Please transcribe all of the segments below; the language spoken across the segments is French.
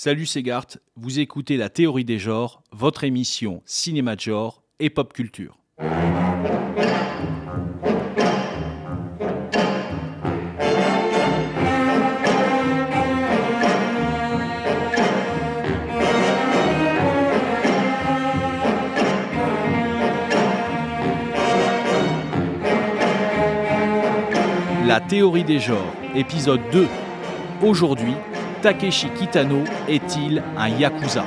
Salut c'est Gart, vous écoutez La Théorie des genres, votre émission cinéma de genre et pop culture. La théorie des genres, épisode 2. Aujourd'hui, Takeshi Kitano est-il un yakuza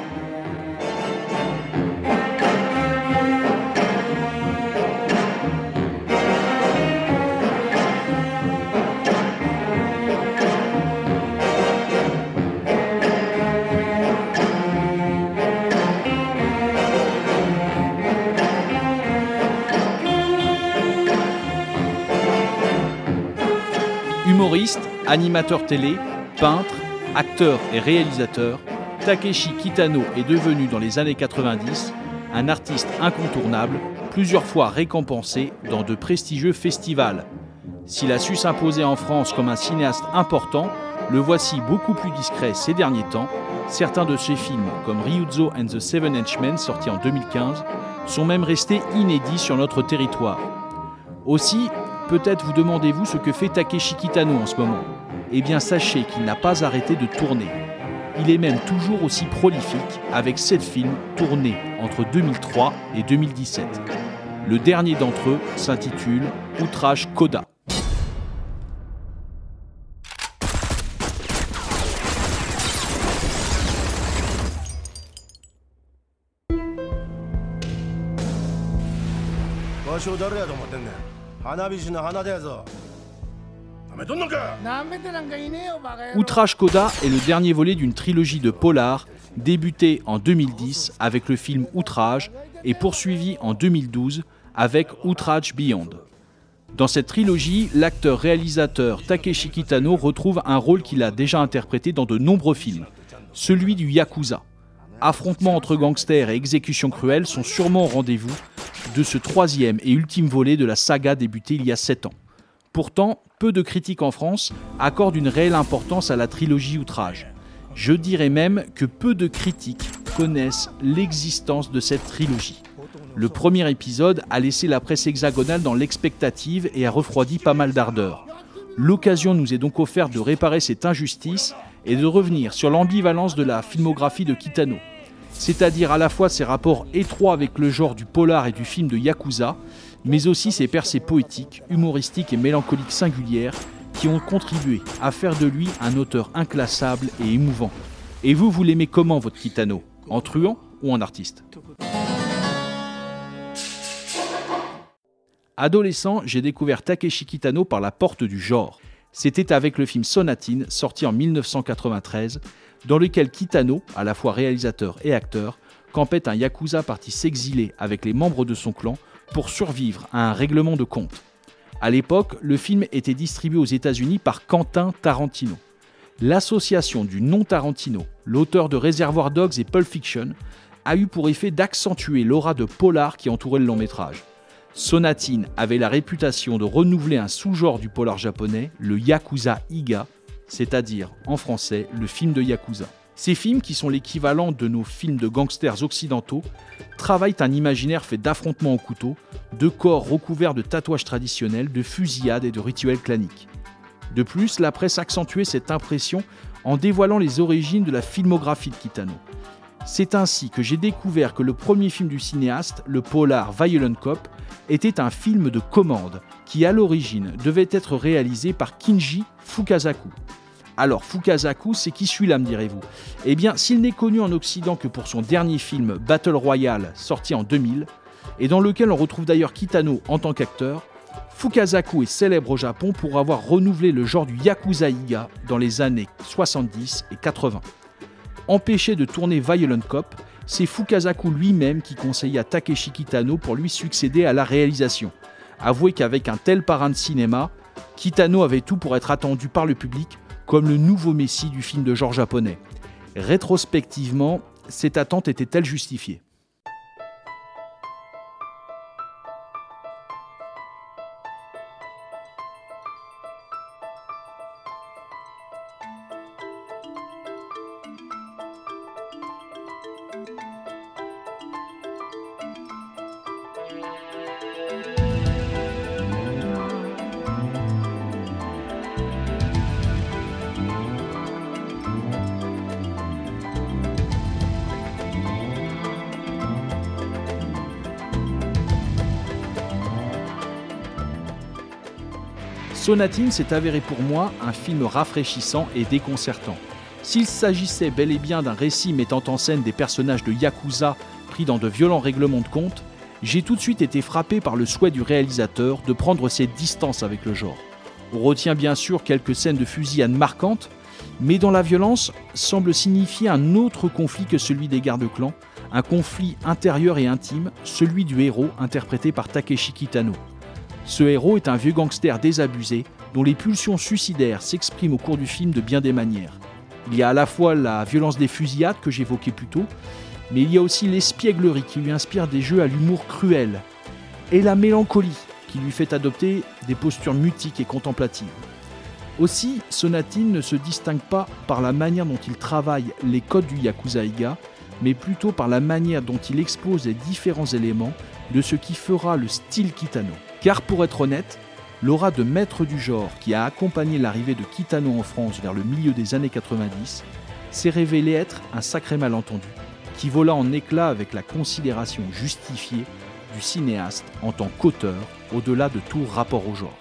Humoriste, animateur télé, peintre, acteur et réalisateur, Takeshi Kitano est devenu dans les années 90 un artiste incontournable, plusieurs fois récompensé dans de prestigieux festivals. S'il a su s'imposer en France comme un cinéaste important, le voici beaucoup plus discret ces derniers temps. Certains de ses films, comme Ryuzo and the Seven Henchmen, sorti en 2015, sont même restés inédits sur notre territoire. Aussi, peut-être vous demandez-vous ce que fait Takeshi Kitano en ce moment. Eh bien, sachez qu'il n'a pas arrêté de tourner. Il est même toujours aussi prolifique avec sept films tournés entre 2003 et 2017. Le dernier d'entre eux s'intitule Outrage Coda. Outrage Coda est le dernier volet d'une trilogie de polar débutée en 2010 avec le film Outrage et poursuivi en 2012 avec Outrage Beyond. Dans cette trilogie, l'acteur-réalisateur Takeshi Kitano retrouve un rôle qu'il a déjà interprété dans de nombreux films, celui du Yakuza. Affrontements entre gangsters et exécutions cruelles sont sûrement au rendez-vous de ce troisième et ultime volet de la saga débutée il y a sept ans. Pourtant, peu de critiques en France accordent une réelle importance à la trilogie Outrage. Je dirais même que peu de critiques connaissent l'existence de cette trilogie. Le premier épisode a laissé la presse hexagonale dans l'expectative et a refroidi pas mal d'ardeur. L'occasion nous est donc offerte de réparer cette injustice et de revenir sur l'ambivalence de la filmographie de Kitano, c'est-à-dire à la fois ses rapports étroits avec le genre du polar et du film de Yakuza, mais aussi ses percées poétiques, humoristiques et mélancoliques singulières qui ont contribué à faire de lui un auteur inclassable et émouvant. Et vous, vous l'aimez comment votre Kitano? En truand ou en artiste? Adolescent, j'ai découvert Takeshi Kitano par la porte du genre. C'était avec le film Sonatine, sorti en 1993, dans lequel Kitano, à la fois réalisateur et acteur, campait un yakuza parti s'exiler avec les membres de son clan pour survivre à un règlement de compte. À l'époque, le film était distribué aux États-Unis par Quentin Tarantino. L'association du non Tarantino, l'auteur de Reservoir Dogs et Pulp Fiction, a eu pour effet d'accentuer l'aura de polar qui entourait le long métrage. Sonatine avait la réputation de renouveler un sous-genre du polar japonais, le Yakuza Iga, c'est-à-dire en français le film de Yakuza. Ces films, qui sont l'équivalent de nos films de gangsters occidentaux, travaillent un imaginaire fait d'affrontements au couteau, de corps recouverts de tatouages traditionnels, de fusillades et de rituels claniques. De plus, la presse accentuait cette impression en dévoilant les origines de la filmographie de Kitano. C'est ainsi que j'ai découvert que le premier film du cinéaste, le polar Violent Cop, était un film de commande qui à l'origine devait être réalisé par Kinji Fukasaku. Alors Fukasaku, c'est qui celui-là, me direz-vous? Eh bien, s'il n'est connu en Occident que pour son dernier film Battle Royale, sorti en 2000, et dans lequel on retrouve d'ailleurs Kitano en tant qu'acteur, Fukasaku est célèbre au Japon pour avoir renouvelé le genre du Yakuza Iga dans les années 70 et 80. Empêché de tourner Violent Cop, c'est Fukasaku lui-même qui conseilla Takeshi Kitano pour lui succéder à la réalisation. Avouez qu'avec un tel parrain de cinéma, Kitano avait tout pour être attendu par le public comme le nouveau messie du film de genre japonais. Rétrospectivement, cette attente était-elle justifiée? Sonatine s'est avéré pour moi un film rafraîchissant et déconcertant. S'il s'agissait bel et bien d'un récit mettant en scène des personnages de Yakuza pris dans de violents règlements de compte, j'ai tout de suite été frappé par le souhait du réalisateur de prendre ses distances avec le genre. On retient bien sûr quelques scènes de fusillade marquantes, mais dont la violence semble signifier un autre conflit que celui des gardes-clans, un conflit intérieur et intime, celui du héros interprété par Takeshi Kitano. Ce héros est un vieux gangster désabusé dont les pulsions suicidaires s'expriment au cours du film de bien des manières. Il y a à la fois la violence des fusillades que j'évoquais plus tôt, mais il y a aussi l'espièglerie qui lui inspire des jeux à l'humour cruel, et la mélancolie qui lui fait adopter des postures mutiques et contemplatives. Aussi, Sonatine ne se distingue pas par la manière dont il travaille les codes du Yakuza Iga, mais plutôt par la manière dont il expose les différents éléments de ce qui fera le style Kitano. Car pour être honnête, l'aura de maître du genre qui a accompagné l'arrivée de Kitano en France vers le milieu des années 90 s'est révélé être un sacré malentendu, qui vola en éclats avec la considération justifiée du cinéaste en tant qu'auteur au-delà de tout rapport au genre.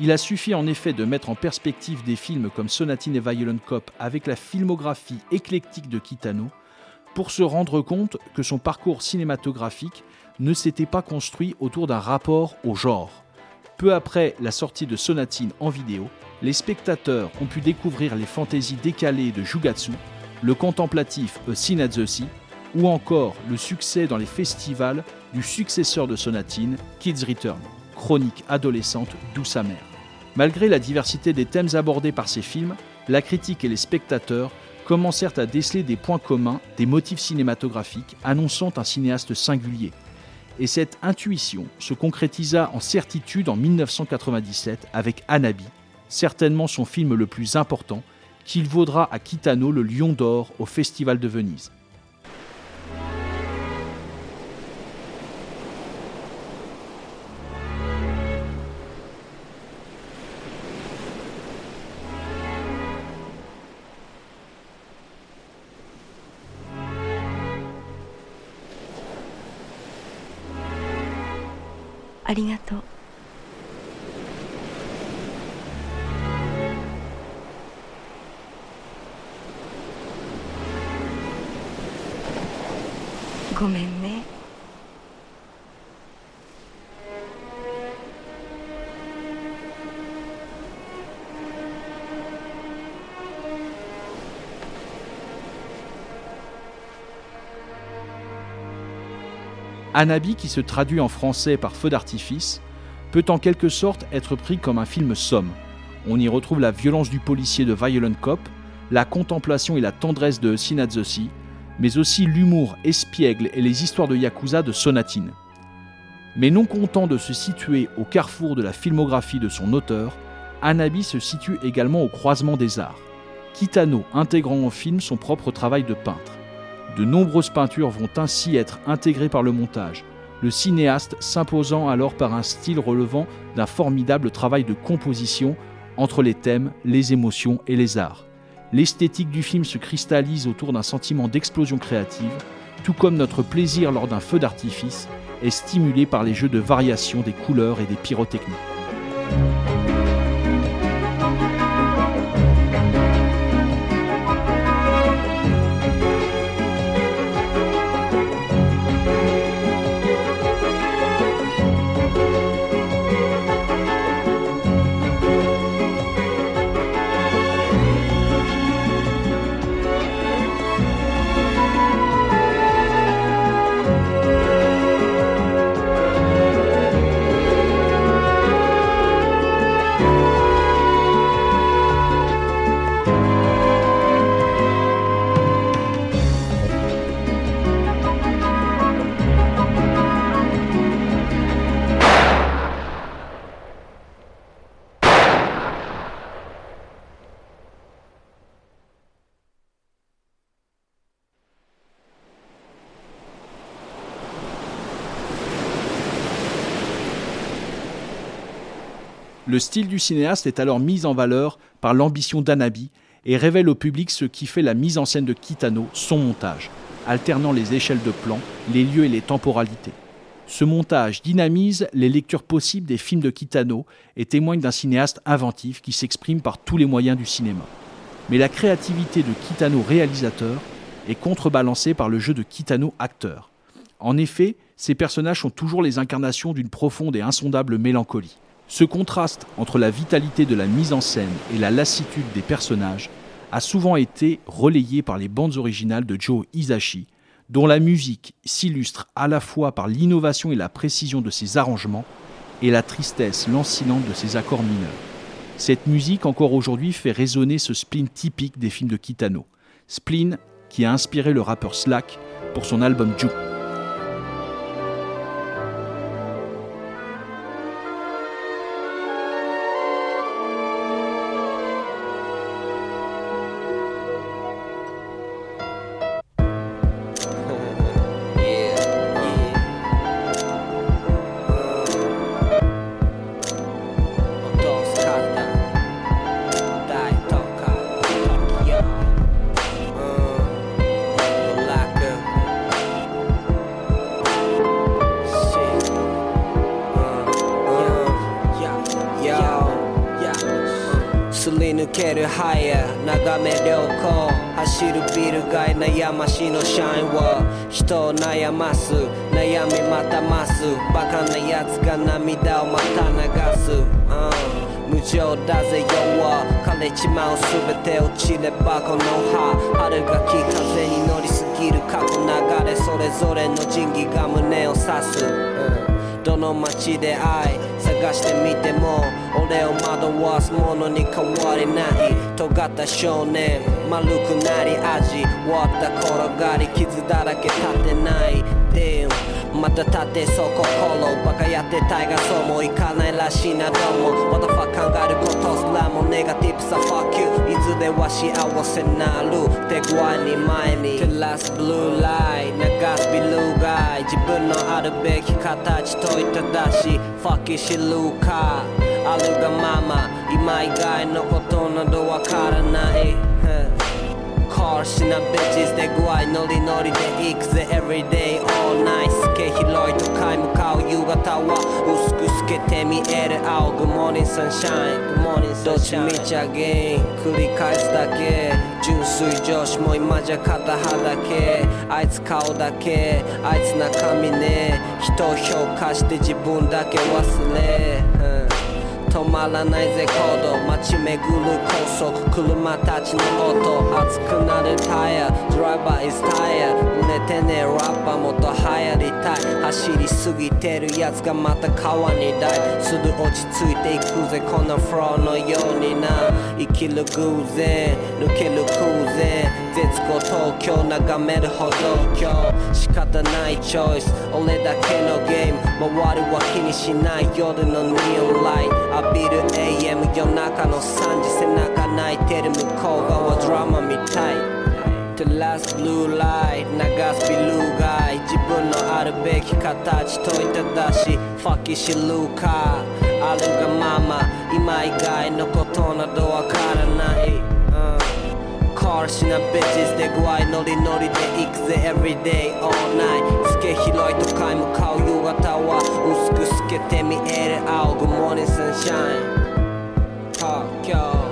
Il a suffi en effet de mettre en perspective des films comme Sonatine et Violent Cop avec la filmographie éclectique de Kitano pour se rendre compte que son parcours cinématographique ne s'était pas construit autour d'un rapport au genre. Peu après la sortie de Sonatine en vidéo, les spectateurs ont pu découvrir les fantaisies décalées de Jugatsu, le contemplatif Scene ou encore le succès dans les festivals du successeur de Sonatine, Kids Return, chronique adolescente douce amère. Malgré la diversité des thèmes abordés par ces films, la critique et les spectateurs commencèrent à déceler des points communs, des motifs cinématographiques annonçant un cinéaste singulier, et cette intuition se concrétisa en certitude en 1997 avec Anabi, certainement son film le plus important, qu'il vaudra à Kitano le Lion d'Or au Festival de Venise. Anabi, qui se traduit en français par feu d'artifice, peut en quelque sorte être pris comme un film somme. On y retrouve la violence du policier de Violent Cop, la contemplation et la tendresse de Sinazosi, mais aussi l'humour espiègle et les histoires de Yakuza de Sonatine. Mais non content de se situer au carrefour de la filmographie de son auteur, Anabi se situe également au croisement des arts, Kitano intégrant au film son propre travail de peintre. De nombreuses peintures vont ainsi être intégrées par le montage, le cinéaste s'imposant alors par un style relevant d'un formidable travail de composition entre les thèmes, les émotions et les arts. L'esthétique du film se cristallise autour d'un sentiment d'explosion créative, tout comme notre plaisir lors d'un feu d'artifice est stimulé par les jeux de variation des couleurs et des pyrotechniques. Le style du cinéaste est alors mis en valeur par l'ambition d'Anabi et révèle au public ce qui fait la mise en scène de Kitano, son montage, alternant les échelles de plan, les lieux et les temporalités. Ce montage dynamise les lectures possibles des films de Kitano et témoigne d'un cinéaste inventif qui s'exprime par tous les moyens du cinéma. Mais la créativité de Kitano réalisateur est contrebalancée par le jeu de Kitano acteur. En effet, ces personnages sont toujours les incarnations d'une profonde et insondable mélancolie. Ce contraste entre la vitalité de la mise en scène et la lassitude des personnages a souvent été relayé par les bandes originales de Joe Hisashi, dont la musique s'illustre à la fois par l'innovation et la précision de ses arrangements et la tristesse lancinante de ses accords mineurs. Cette musique encore aujourd'hui fait résonner ce spleen typique des films de Kitano. Spleen qui a inspiré le rappeur Slack pour son album Juke. をまた流す、うん、無情だぜ世は。枯れちまう全て落ちればこの葉春がき風に乗りすぎる過去流れそれぞれの仁義が胸を刺す、うん、どの街で愛探してみても俺を惑わすものに変わりない。尖った少年丸くなり味。終わった転がり傷だらけ立てない。Damn また立てそこフォローバカやってたいがそうもいかないらしいなどうも。What the fuck 考えることすらもネガティブさ。Fuck you いずれは幸せなる。手具合に前に。照らすブルーライ流すビルガイ自分のあるべき形といただし。Fuck you 知るか。あるがまま。今以外のことなどわからない。Car しな bitches 手具合ノリノリで行くぜ。Everyday 透けて見える青 Good morning sunshine Good morning sunshine どっちみちゃげん繰り返すだけ。純粋女子も今じゃ肩肌だけ。あいつ顔だけ。あいつ中身ね。人を評価して自分だけ忘れ、うん。止まらないぜ行動。街巡る高速。車たちの音。熱くなるタイヤ。ドライバー is tired 売れてね。ラッパーもっと流行りたい。走りすぎてるやつがまた川にダイすぐ落ち着いていくぜこのフローのようにな生きる偶然抜ける空前絶後東京眺める歩道橋仕方ないチョイス俺だけのゲーム周りは気にしない夜のニオンライト浴びる AM 夜中の3時背中泣いてる向こう側ドラマみたい The last blue light 流すビル街自分のあるべき形問いただしファッキー知るかあるがまま今以外のことなどわからない、カーシなベジスで具合ノリノリで行くぜ Everyday all night. 透け広い都会向かう夕方は薄く透けて見える青 Good morning sunshine. 東京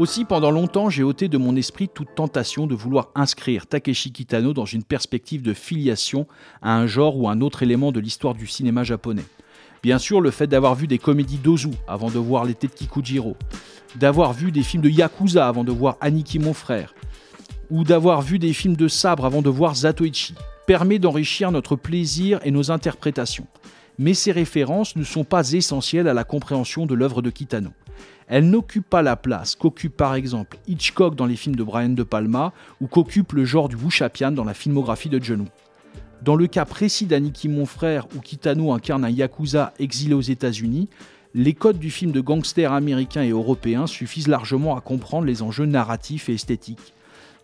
Aussi, pendant longtemps, j'ai ôté de mon esprit toute tentation de vouloir inscrire Takeshi Kitano dans une perspective de filiation à un genre ou un autre élément de l'histoire du cinéma japonais. Bien sûr, le fait d'avoir vu des comédies d'Ozu avant de voir l'été de Kikujiro, d'avoir vu des films de Yakuza avant de voir Aniki mon frère, ou d'avoir vu des films de sabre avant de voir Zatoichi permet d'enrichir notre plaisir et nos interprétations. Mais ces références ne sont pas essentielles à la compréhension de l'œuvre de Kitano. Elles n'occupent pas la place qu'occupe par exemple Hitchcock dans les films de Brian De Palma ou qu'occupe le genre du Wuchapian dans la filmographie de John. Dans le cas précis d'Aniki Mon Frère, où Kitano incarne un yakuza exilé aux États-Unis, les codes du film de gangsters américains et européens suffisent largement à comprendre les enjeux narratifs et esthétiques.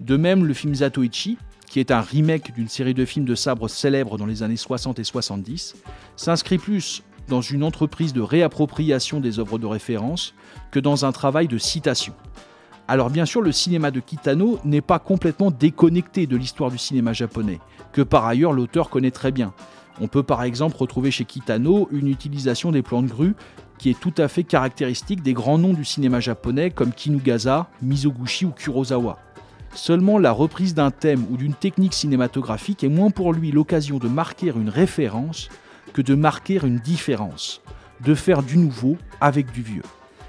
De même, le film Zatoichi, qui est un remake d'une série de films de sabre célèbres dans les années 60 et 70, s'inscrit plus dans une entreprise de réappropriation des œuvres de référence que dans un travail de citation. Alors bien sûr, le cinéma de Kitano n'est pas complètement déconnecté de l'histoire du cinéma japonais, que par ailleurs l'auteur connaît très bien. On peut par exemple retrouver chez Kitano une utilisation des plans de grue qui est tout à fait caractéristique des grands noms du cinéma japonais comme Kinugasa, Mizoguchi ou Kurosawa. Seulement la reprise d'un thème ou d'une technique cinématographique est moins pour lui l'occasion de marquer une référence que de marquer une différence, de faire du nouveau avec du vieux.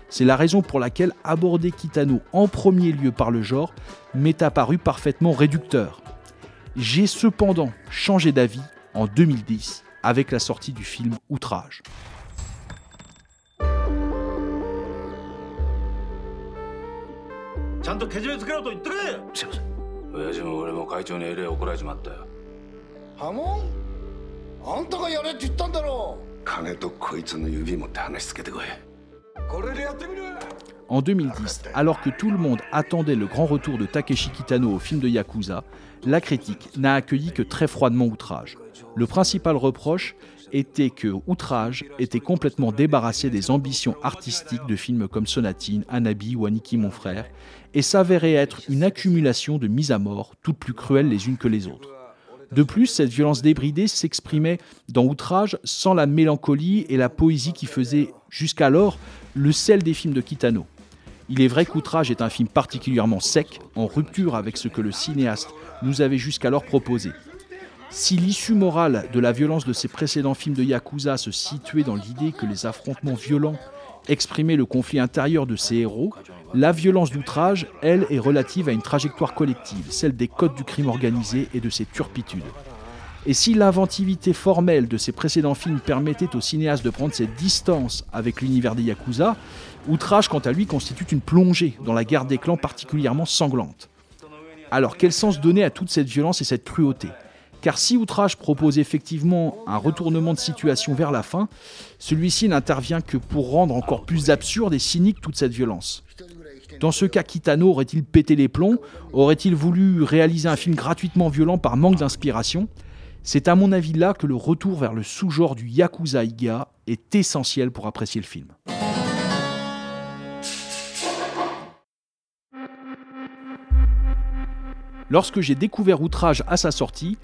C'est la raison pour laquelle aborder Kitano en premier lieu par le genre m'est apparu parfaitement réducteur. J'ai cependant changé d'avis en 2010 avec la sortie du film Outrage. ちゃんとけじめつけろと言ってくれすいません親父も俺も会長にえれ怒られちまったよハモンあんたがやれって言ったんだろ金とこいつの指持って話つけてこいこれでやってみろよ En 2010, alors que tout le monde attendait le grand retour de Takeshi Kitano au film de Yakuza, la critique n'a accueilli que très froidement Outrage. Le principal reproche était que Outrage était complètement débarrassé des ambitions artistiques de films comme Sonatine, Anabi ou Aniki mon frère, et s'avérait être une accumulation de mises à mort, toutes plus cruelles les unes que les autres. De plus, cette violence débridée s'exprimait dans Outrage sans la mélancolie et la poésie qui faisaient jusqu'alors le sel des films de Kitano. Il est vrai qu'Outrage est un film particulièrement sec, en rupture avec ce que le cinéaste nous avait jusqu'alors proposé. Si l'issue morale de la violence de ses précédents films de Yakuza se situait dans l'idée que les affrontements violents exprimaient le conflit intérieur de ses héros, la violence d'outrage, elle, est relative à une trajectoire collective, celle des codes du crime organisé et de ses turpitudes. Et si l'inventivité formelle de ses précédents films permettait au cinéaste de prendre ses distances avec l'univers des Yakuza, Outrage, quant à lui, constitue une plongée dans la guerre des clans particulièrement sanglante. Alors, quel sens donner à toute cette violence et cette cruauté? Car si Outrage propose effectivement un retournement de situation vers la fin, celui-ci n'intervient que pour rendre encore plus absurde et cynique toute cette violence. Dans ce cas, Kitano aurait-il pété les plombs? Aurait-il voulu réaliser un film gratuitement violent par manque d'inspiration? C'est à mon avis là que le retour vers le sous-genre du Yakuza Iga est essentiel pour apprécier le film. Lorsque j'ai découvert Outrage à sa sortie,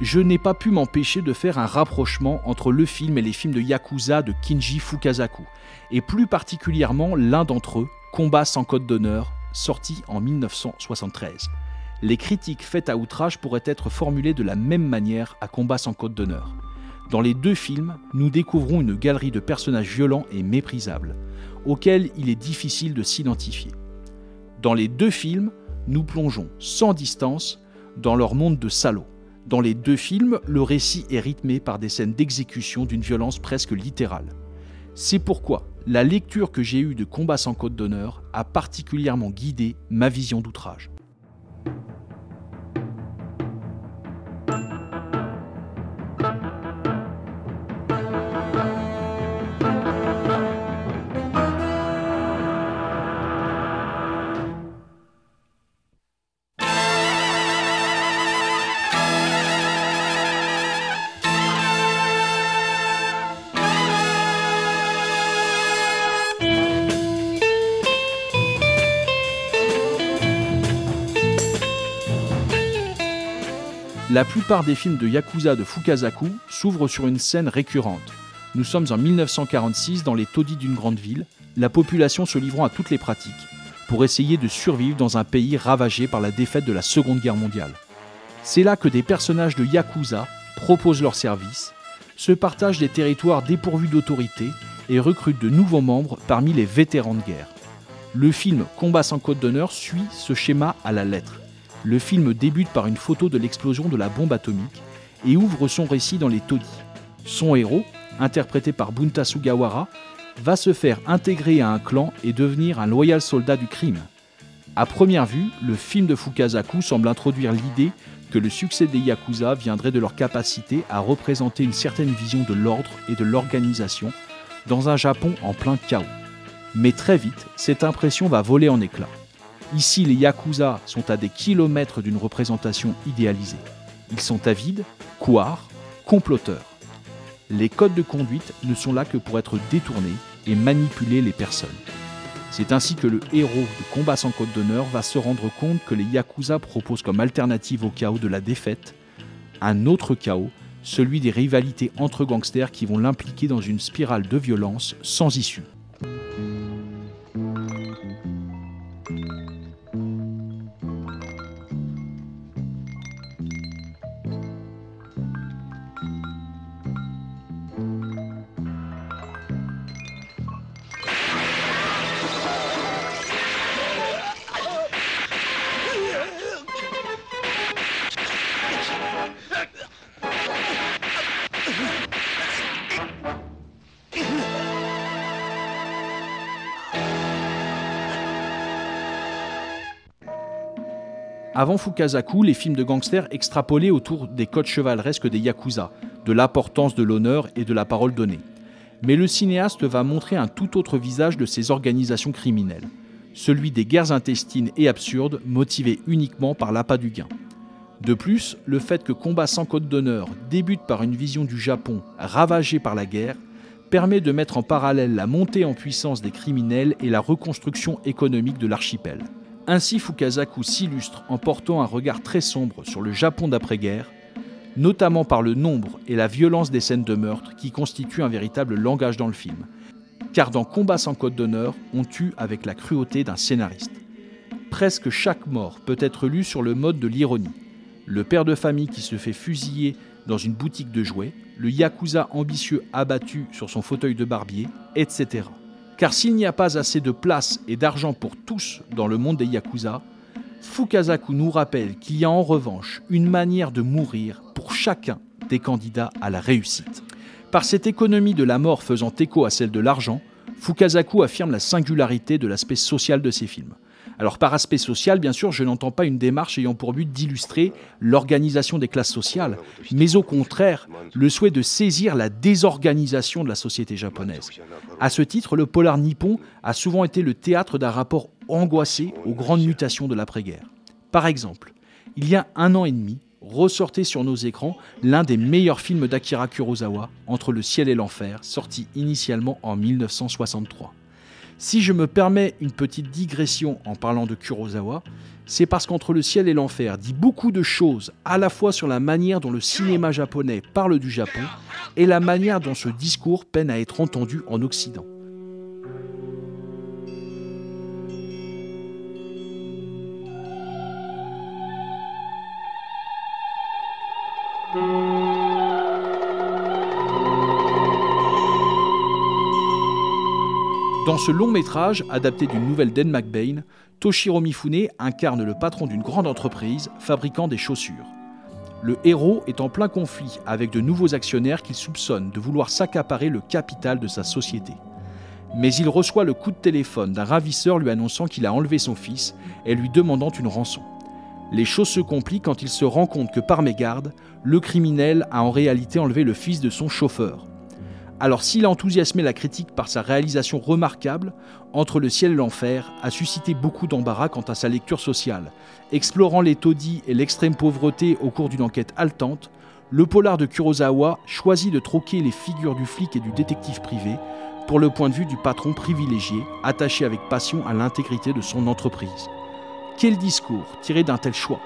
je n'ai pas pu m'empêcher de faire un rapprochement entre le film et les films de Yakuza de Kinji Fukasaku, et plus particulièrement l'un d'entre eux, Combat sans code d'honneur, sorti en 1973. Les critiques faites à outrage pourraient être formulées de la même manière à Combat sans code d'honneur. Dans les deux films, nous découvrons une galerie de personnages violents et méprisables, auxquels il est difficile de s'identifier. Dans les deux films, nous plongeons sans distance dans leur monde de salauds. Dans les deux films, le récit est rythmé par des scènes d'exécution d'une violence presque littérale. C'est pourquoi la lecture que j'ai eue de Combat sans code d'honneur a particulièrement guidé ma vision d'outrage. La plupart des films de Yakuza de Fukasaku s'ouvrent sur une scène récurrente. Nous sommes en 1946 dans les taudis d'une grande ville, la population se livrant à toutes les pratiques, pour essayer de survivre dans un pays ravagé par la défaite de la Seconde Guerre mondiale. C'est là que des personnages de Yakuza proposent leurs services, se partagent des territoires dépourvus d'autorité et recrutent de nouveaux membres parmi les vétérans de guerre. Le film Combat sans code d'honneur suit ce schéma à la lettre. Le film débute par une photo de l'explosion de la bombe atomique et ouvre son récit dans les taudis. Son héros, interprété par Bunta Sugawara, va se faire intégrer à un clan et devenir un loyal soldat du crime. À première vue, le film de Fukasaku semble introduire l'idée que le succès des Yakuza viendrait de leur capacité à représenter une certaine vision de l'ordre et de l'organisation dans un Japon en plein chaos. Mais très vite, cette impression va voler en éclats. Ici, les Yakuza sont à des kilomètres d'une représentation idéalisée. Ils sont avides, couards, comploteurs. Les codes de conduite ne sont là que pour être détournés et manipuler les personnes. C'est ainsi que le héros de Combat sans code d'honneur va se rendre compte que les Yakuza proposent comme alternative au chaos de la défaite un autre chaos, celui des rivalités entre gangsters qui vont l'impliquer dans une spirale de violence sans issue. Avant Fukasaku, les films de gangsters extrapolaient autour des codes chevaleresques des Yakuza, de l'importance de l'honneur et de la parole donnée. Mais le cinéaste va montrer un tout autre visage de ces organisations criminelles, celui des guerres intestines et absurdes motivées uniquement par l'appât du gain. De plus, le fait que Combat sans code d'honneur débute par une vision du Japon ravagé par la guerre permet de mettre en parallèle la montée en puissance des criminels et la reconstruction économique de l'archipel. Ainsi Fukasaku s'illustre en portant un regard très sombre sur le Japon d'après-guerre, notamment par le nombre et la violence des scènes de meurtre qui constituent un véritable langage dans le film. Car dans Combat sans code d'honneur, on tue avec la cruauté d'un scénariste. Presque chaque mort peut être lue sur le mode de l'ironie. Le père de famille qui se fait fusiller dans une boutique de jouets, le yakuza ambitieux abattu sur son fauteuil de barbier, etc. Car s'il n'y a pas assez de place et d'argent pour tous dans le monde des Yakuza, Fukasaku nous rappelle qu'il y a en revanche une manière de mourir pour chacun des candidats à la réussite. Par cette économie de la mort faisant écho à celle de l'argent, Fukasaku affirme la singularité de l'aspect social de ses films. Alors par aspect social, bien sûr, je n'entends pas une démarche ayant pour but d'illustrer l'organisation des classes sociales, mais au contraire, le souhait de saisir la désorganisation de la société japonaise. À ce titre, le polar nippon a souvent été le théâtre d'un rapport angoissé aux grandes mutations de l'après-guerre. Par exemple, il y a un an et demi, ressortait sur nos écrans l'un des meilleurs films d'Akira Kurosawa, Entre le ciel et l'enfer, sorti initialement en 1963. Si je me permets une petite digression en parlant de Kurosawa, c'est parce qu'Entre le ciel et l'enfer dit beaucoup de choses à la fois sur la manière dont le cinéma japonais parle du Japon et la manière dont ce discours peine à être entendu en Occident. Dans ce long métrage, adapté d'une nouvelle d'Ed McBain, Toshiro Mifune incarne le patron d'une grande entreprise fabriquant des chaussures. Le héros est en plein conflit avec de nouveaux actionnaires qu'il soupçonne de vouloir s'accaparer le capital de sa société. Mais il reçoit le coup de téléphone d'un ravisseur lui annonçant qu'il a enlevé son fils et lui demandant une rançon. Les choses se compliquent quand il se rend compte que par mégarde, le criminel a en réalité enlevé le fils de son chauffeur. Alors s'il a enthousiasmé la critique par sa réalisation remarquable, Entre le ciel et l'enfer a suscité beaucoup d'embarras quant à sa lecture sociale. Explorant les taudis et l'extrême pauvreté au cours d'une enquête haletante, le polar de Kurosawa choisit de troquer les figures du flic et du détective privé pour le point de vue du patron privilégié, attaché avec passion à l'intégrité de son entreprise. Quel discours tiré d'un tel choix?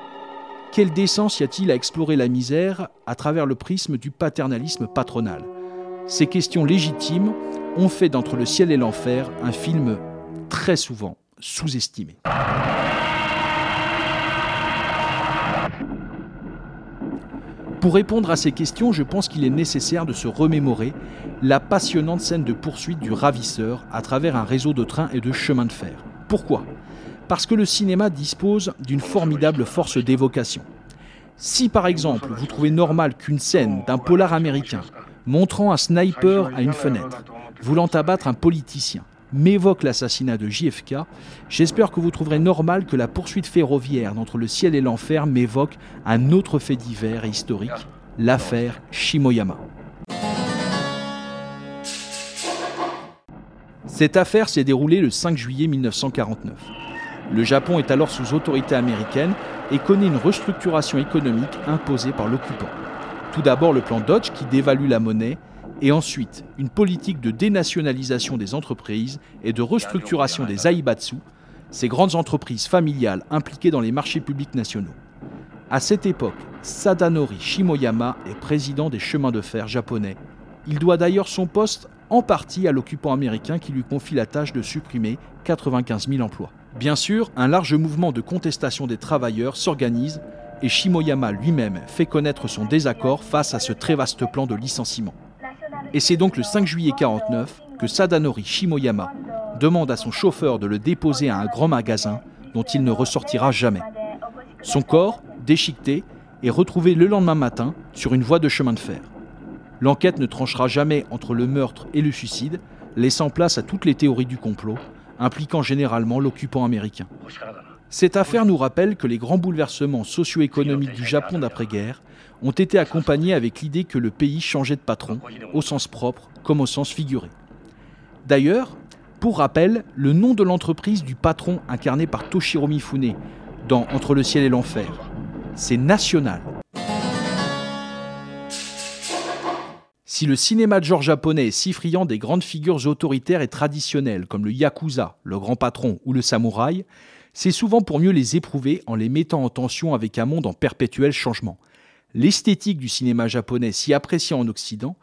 Quelle décence y a-t-il à explorer la misère à travers le prisme du paternalisme patronal? Ces questions légitimes ont fait d'Entre le ciel et l'enfer un film très souvent sous-estimé. Pour répondre à ces questions, je pense qu'il est nécessaire de se remémorer la passionnante scène de poursuite du ravisseur à travers un réseau de trains et de chemins de fer. Pourquoi? Parce que le cinéma dispose d'une formidable force d'évocation. Si par exemple vous trouvez normal qu'une scène d'un polar américain montrant un sniper à une fenêtre, voulant abattre un politicien, m'évoque l'assassinat de JFK, j'espère que vous trouverez normal que la poursuite ferroviaire d'entre le ciel et l'enfer m'évoque un autre fait divers et historique, l'affaire Shimoyama. Cette affaire s'est déroulée le 5 juillet 1949. Le Japon est alors sous autorité américaine et connaît une restructuration économique imposée par l'occupant. Tout d'abord le plan Dodge qui dévalue la monnaie et ensuite une politique de dénationalisation des entreprises et de restructuration des aibatsu, ces grandes entreprises familiales impliquées dans les marchés publics nationaux. À cette époque, Sadanori Shimoyama est président des chemins de fer japonais. Il doit d'ailleurs son poste en partie à l'occupant américain qui lui confie la tâche de supprimer 95 000 emplois. Bien sûr, un large mouvement de contestation des travailleurs s'organise et Shimoyama lui-même fait connaître son désaccord face à ce très vaste plan de licenciement. Et c'est donc le 5 juillet 49 que Sadanori Shimoyama demande à son chauffeur de le déposer à un grand magasin dont il ne ressortira jamais. Son corps, déchiqueté, est retrouvé le lendemain matin sur une voie de chemin de fer. L'enquête ne tranchera jamais entre le meurtre et le suicide, laissant place à toutes les théories du complot, impliquant généralement l'occupant américain. Cette affaire nous rappelle que les grands bouleversements socio-économiques du Japon d'après-guerre ont été accompagnés avec l'idée que le pays changeait de patron, au sens propre comme au sens figuré. D'ailleurs, pour rappel, le nom de l'entreprise du patron incarné par Toshiro Mifune dans Entre le ciel et l'enfer, c'est National. Si le cinéma de genre japonais est si friand des grandes figures autoritaires et traditionnelles comme le yakuza, le grand patron ou le samouraï, c'est souvent pour mieux les éprouver en les mettant en tension avec un monde en perpétuel changement. L'esthétique du cinéma japonais, si appréciée en Occident,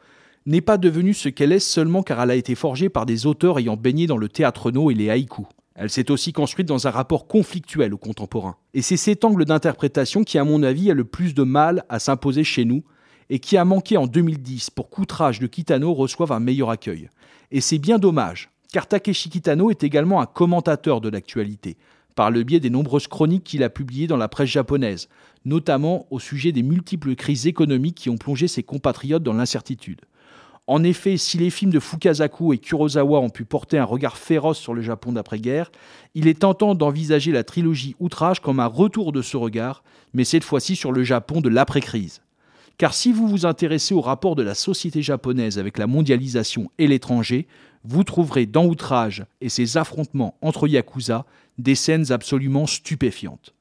n'est pas devenue ce qu'elle est seulement car elle a été forgée par des auteurs ayant baigné dans le théâtre no et les haïkus. Elle s'est aussi construite dans un rapport conflictuel au contemporain. Et c'est cet angle d'interprétation qui, à mon avis, a le plus de mal à s'imposer chez nous et qui a manqué en 2010 pour qu'Outrage de Kitano reçoive un meilleur accueil. Et c'est bien dommage, car Takeshi Kitano est également un commentateur de l'actualité, par le biais des nombreuses chroniques qu'il a publiées dans la presse japonaise, notamment au sujet des multiples crises économiques qui ont plongé ses compatriotes dans l'incertitude. En effet, si les films de Fukasaku et Kurosawa ont pu porter un regard féroce sur le Japon d'après-guerre, il est tentant d'envisager la trilogie Outrage comme un retour de ce regard, mais cette fois-ci sur le Japon de l'après-crise. Car si vous vous intéressez au rapport de la société japonaise avec la mondialisation et l'étranger, vous trouverez dans Outrage et ses affrontements entre Yakuza des scènes absolument stupéfiantes.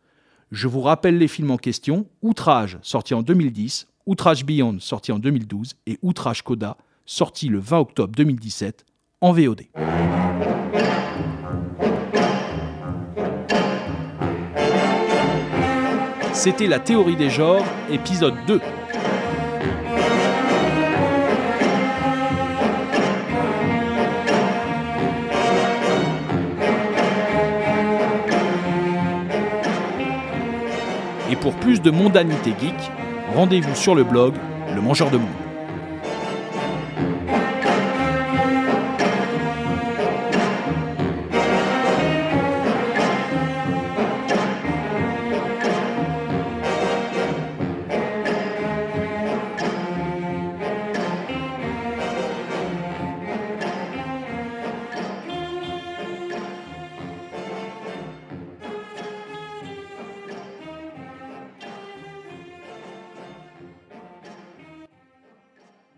Je vous rappelle les films en question Outrage, sorti en 2010, Outrage Beyond, sorti en 2012, et Outrage Coda, sorti le 20 octobre 2017 en VOD. C'était la théorie des genres, épisode 2. Pour plus de mondanité geek, rendez-vous sur le blog Le Mangeur de Monde.